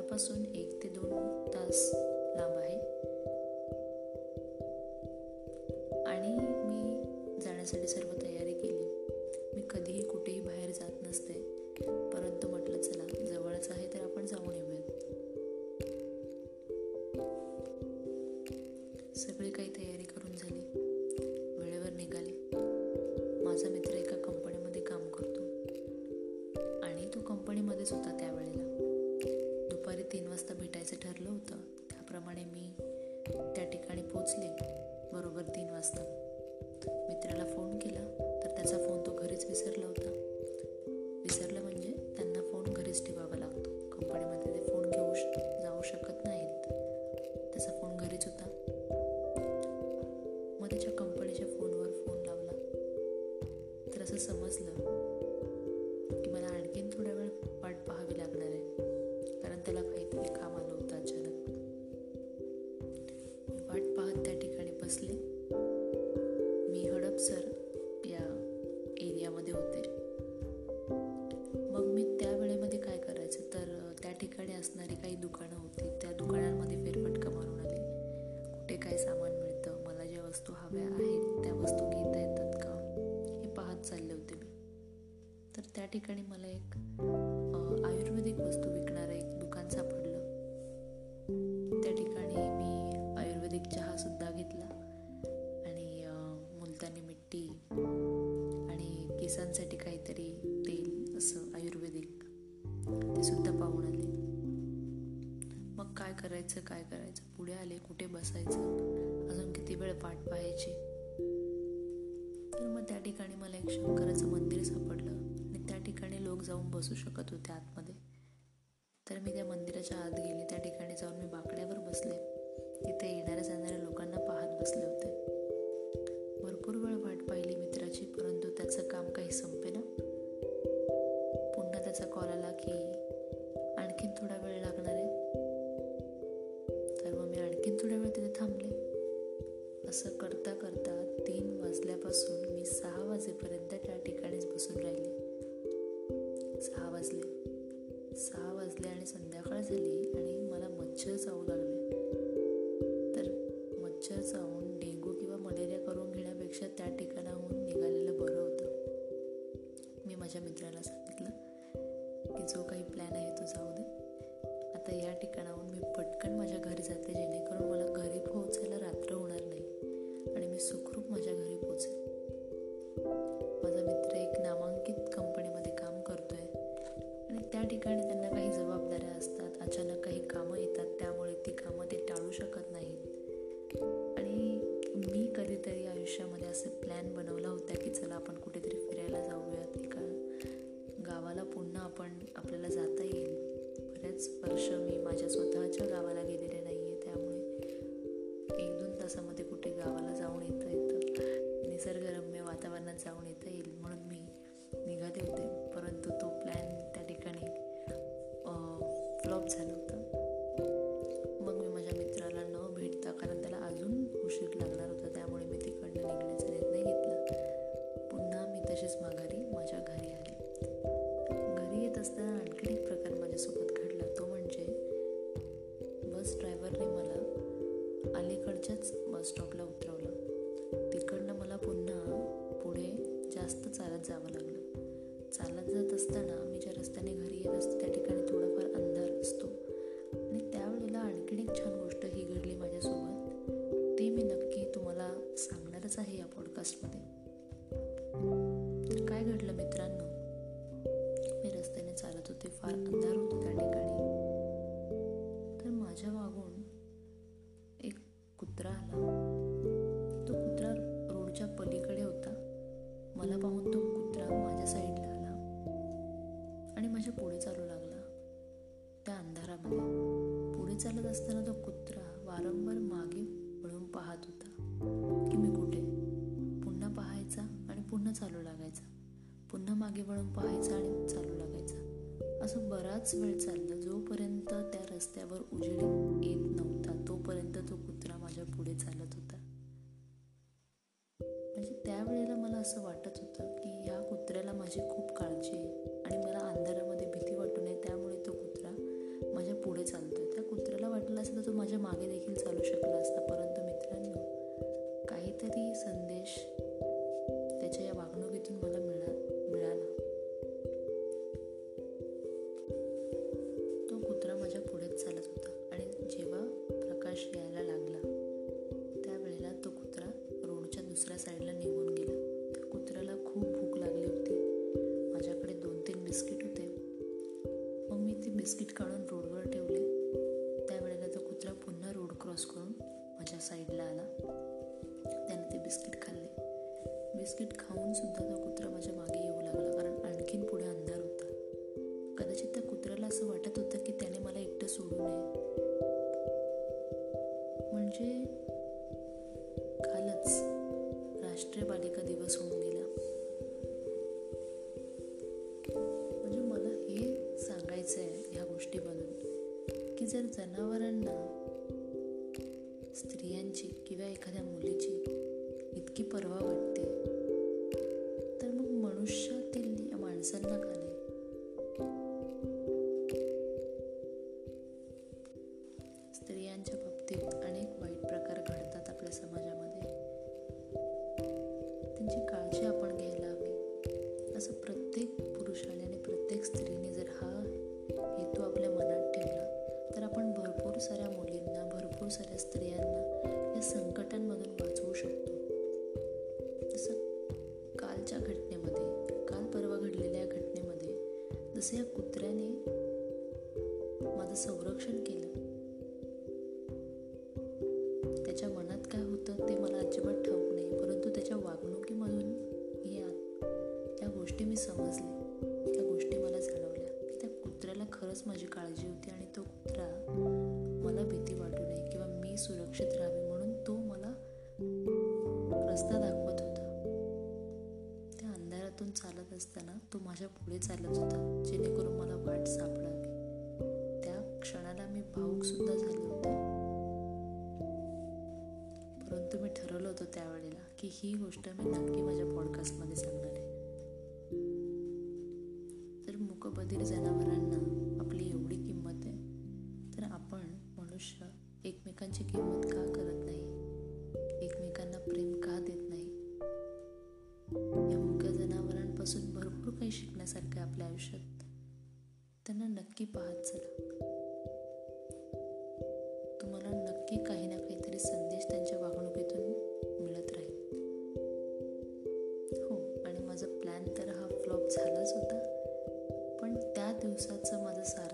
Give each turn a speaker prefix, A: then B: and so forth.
A: पुण्यापासून एक ते दोन तास लांब आहे. आणि मी जाण्यासाठी सर्व तयारी केली. मी कधीही कुठेही बाहेर जात नसते. परंतु म्हटलं चला जवळच आहे तर आपण जाऊन येऊयात. सगळी काही तयारी करून झाली. वेळेवर निघाली. माझा मित्र एका कंपनीमध्ये काम करतो. आणि तो कंपनीमध्येच होता त्या असं समजलं. ठिकाणी मला एक आयुर्वेदिक वस्तू विकणारं एक दुकान सापडलं. त्या ठिकाणी मी आयुर्वेदिक चहा सुद्धा घेतला आणि मुलतानी मिट्टी आणि केसांसाठी काहीतरी तेल असं आयुर्वेदिक ते सुद्धा पाहून आले. मग काय करायचं काय करायचं? पुढे आले कुठे बसायचं? अजून किती वेळ पाठ पाहायची? तर मग त्या ठिकाणी मला एक शंकराचं मंदिर सापडलं. लोक जाऊन बसू शकत होते आतमध्ये. तर मी त्या मंदिराच्या आत गेले. त्या ठिकाणी जाऊन मी बाकड्यावर बसले. तिथे येणाऱ्या जाणाऱ्या लोकांना पाहत बसले होते. भरपूर वेळ वाट पाहिली मित्राची परंतु त्याचं काम काही संपे ना पुन्हा त्याचा कॉल आला की आणखीन थोडा वेळ लागणार आहे. तर मग मी आणखीन थोडा वेळ तिथे थांबले. असं करता करता तीन वाजल्यापासून मी सहा वाजेपर्यंत त्या ठिकाणीच बसून राहिले. सहा वाजले. सहा वाजले आणि संध्याकाळ झाली आणि मला मच्छर चावू लागले. तर मच्छर चावून डेंगू किंवा मलेरिया करून घेण्यापेक्षा त्या ठिकाणाहून निघालेलं बरं होतं. मी माझ्या मित्राला सांगितलं की जो काही प्लॅन आहे तो जाऊ दे. आता या ठिकाणाहून मी पटकन माझ्या घरी जाते जेणेकरून मला घरी पोहोचायला रात्र होणार नाही. आणि मी सुखरूप माझ्या घरी पोहोचेल se जवळच्याच बसस्टॉपला बस स्टॉपला उतरवलं. तिकडनं मला पुन्हा पुढे जास्त चालत जावं लागलं. चालत जात असताना मी ज्या रस्त्याने घरी येत असते त्या ठिकाणी थोडाफार अंधार असतो. आणि त्यावेळेला आणखीन एक छान गोष्ट ही घडली माझ्यासोबत. ती मी नक्की तुम्हाला सांगणारच आहे या पॉडकास्टमध्ये पाहून तो कुत्रा माझ्या साईडला आला. आणि माझ्या पुढे चालू लागला. त्या अंधारामध्ये. पुढे चालत असताना तो कुत्रा वारंवार मागे वळून पाहत होता की मी कुठे? पुन्हा पाहायचा आणि पुन्हा चालू लागायचा. पुन्हा मागे वळून पाहायचा आणि चालू लागायचा. असं बराच वेळ चाललं जोपर्यंत त्या रस्त्यावर उजेड येत नव्हता तोपर्यंत तो कुत्रा माझ्या पुढे चालत होता. म्हणजे त्यावेळेला मला असं वाटत होतं की ह्या कुत्र्याला माझी खूप काळजी आहे. माझ्या आला त्याने ते बिस्किट खाल्ले. बिस्किट खाऊन सुद्धा तो कुत्रा माझ्या मागे येऊ लागला कारण आणखीन पुढे अंधार होता. कदाचित त्या कुत्र्याला असं वाटत होतं की त्याने मला एकटं सोडू नये. म्हणजे कालच राष्ट्रीय बालिका दिवस होऊन पर्वा वाटते. तर मग मनुष्यातील या माणसांना का नाही? स्त्रियांच्या बाबतीत अनेक वाईट प्रकार घडतात आपल्या समाजामध्ये. त्यांची काळजी आपण घ्यायला हवी. असं प्रत्येक पुरुषाने आणि प्रत्येक स्त्रीने जर हा हेतू आपल्या मनात ठेवला तर आपण भरपूर साऱ्या मुलींना भरपूर साऱ्या स्त्रियांना या संकटांमधून वाचवू शकतो. जसं या कुत्र्याने माझं संरक्षण केलं त्याच्या मनात काय होतं ते मला अजिबात ठाऊक नाही परंतु त्याच्या वागणुकीमधून या त्या गोष्टी मी समजले. त्या गोष्टी मला जाणवल्या. की त्या कुत्र्याला खरंच माझी काळजी होती आणि तो कुत्रा मला भीती वाटू नये किंवा मी सुरक्षित राहावे. माझ्या पुढे चालत होता जेणेकरून मला वाट सापडावी. त्या क्षणाला मी भाऊक सुद्धा झाले होते. परंतु मी ठरवलं होतं त्यावेळेला की ही गोष्ट मी नक्की माझ्या पॉडकास्टमध्ये सांगणार आहे. जर मुकबधीर जनावरांना आपली एवढी किंमत आहे तर आपण मनुष्य एकमेकांची किंमत का करत नाही? एकमेकांना काही शिकण्यासारखं आहे आपल्या आयुष्यात त्यांना नक्की पाहत चला. तुम्हाला नक्की काही ना काहीतरी संदेश त्यांच्या वागणुकीतून मिळत राहील. हो आणि माझा प्लॅन तर हा फ्लॉप झालाच होता. पण त्या दिवसाचं माझं सार्थक